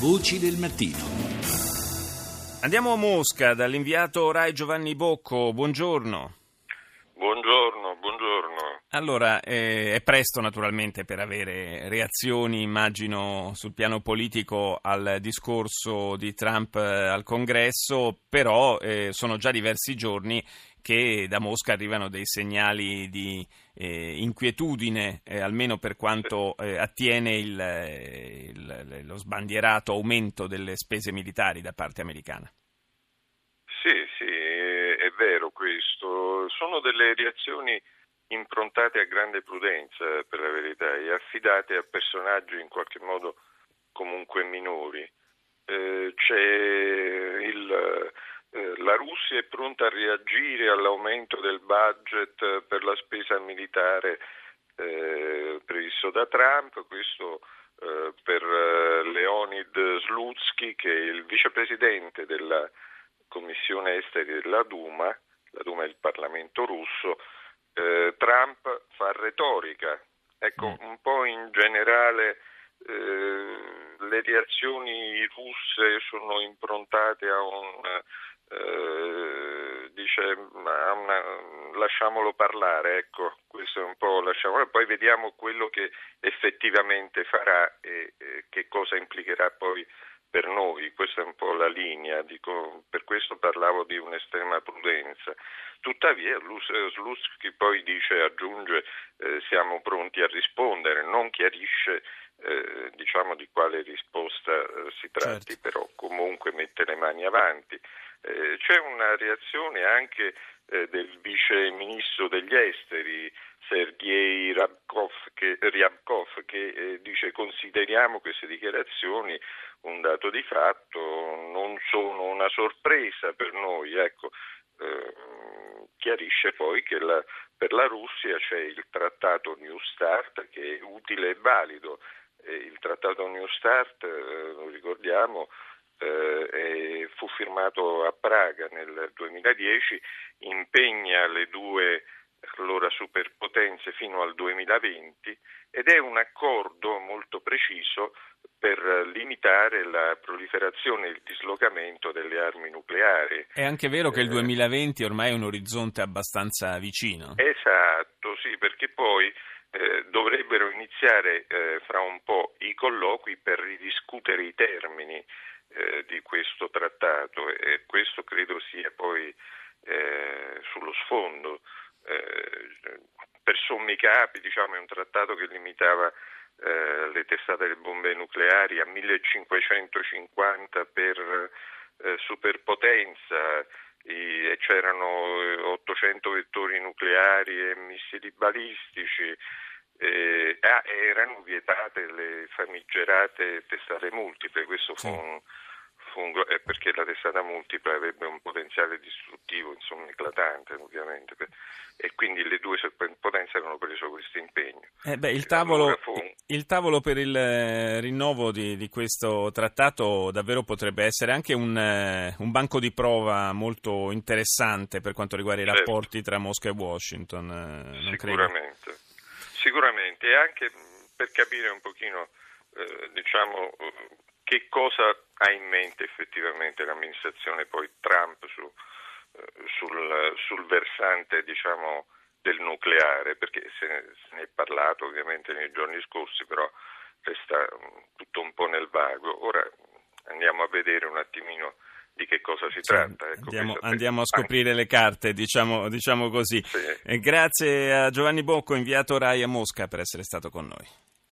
Voci del mattino. Andiamo a Mosca dall'inviato Rai Giovanni Bocco. Buongiorno. Buongiorno, buongiorno. Allora, eh, è presto naturalmente per avere reazioni, immagino, sul piano politico al discorso di Trump eh, al Congresso, però eh, sono già diversi giorni che da Mosca arrivano dei segnali di eh, inquietudine, eh, almeno per quanto eh, attiene il, eh, il, lo sbandierato aumento delle spese militari da parte americana. Sì, sì, è vero questo. Sono delle reazioni improntate a grande prudenza, per la verità, e affidate a personaggi in qualche modo comunque minori. Eh, il eh, la Russia è pronta a reagire all'aumento del budget per la spesa militare eh, previsto da Trump, questo eh, per eh, Leonid Slutsky che è il vicepresidente della Commissione Esteri della Duma, la Duma è il Parlamento russo, eh, Trump fa retorica. Ecco, mm. un po' in generale le reazioni russe sono improntate a un eh, dice una, lasciamolo parlare, ecco, questo è un po' lasciamolo, poi vediamo quello che effettivamente farà e, e che cosa implicherà poi per noi, questa è un po' la linea, dico, per questo parlavo di un'estrema prudenza. Tuttavia Slutsky poi dice, aggiunge, eh, siamo pronti a rispondere, non chiarisce eh, diciamo di quale risposta eh, si tratti, certo. però comunque mette le mani avanti. Eh, c'è una reazione anche eh, del vice ministro degli esteri Sergei Ryabkov che, Ryabkov, che eh, dice consideriamo queste dichiarazioni un dato di fatto, non sono una sorpresa per noi. Ecco, eh, chiarisce poi che la, per la Russia c'è il trattato New Start che è utile e valido. il trattato New Start, eh, lo ricordiamo, eh, fu firmato a Praga nel 2010, impegna le due allora superpotenze fino al 2020 ed è un accordo molto preciso per limitare la proliferazione e il dislocamento delle armi nucleari. È anche vero che il 2020 eh, ormai è un orizzonte abbastanza vicino. Esatto, sì, perché poi eh, dovrebbero iniziare eh, fra un po' i colloqui per ridiscutere i termini eh, di questo trattato e questo credo sia poi eh, sullo sfondo. Eh, per sommi capi diciamo, è un trattato che limitava eh, le testate delle bombe nucleari a 1550 per eh, superpotenza. E c'erano 800 vettori nucleari e missili balistici eh, ah, erano vietate le famigerate testate multiple, questo fu un, fu un, eh, perché la testata multipla avrebbe un potenziale distruttivo insomma, eclatante ovviamente e quindi le due superpotenze avevano preso questo impegno. Eh beh, il, tavolo, il, tavolo, per il eh, rinnovo di, di, questo trattato davvero potrebbe essere anche un, eh, un, banco di prova molto interessante per quanto riguarda i certo. rapporti tra Mosca e Washington. Eh, Sicuramente. Credo. Sicuramente, e anche per capire un pochino, eh, diciamo, che cosa ha in mente effettivamente l'amministrazione poi Trump su, eh, sul, sul, versante, diciamo, del nucleare, perché se ne, se ne, è parlato ovviamente nei giorni scorsi, però resta tutto un po' nel vago. Ora andiamo a vedere un attimino di che cosa si tratta. Ecco, andiamo, andiamo, a scoprire anche... le carte, diciamo, diciamo così. Sì. grazie a Giovanni Bocco, inviato Rai a Mosca, per essere stato con noi.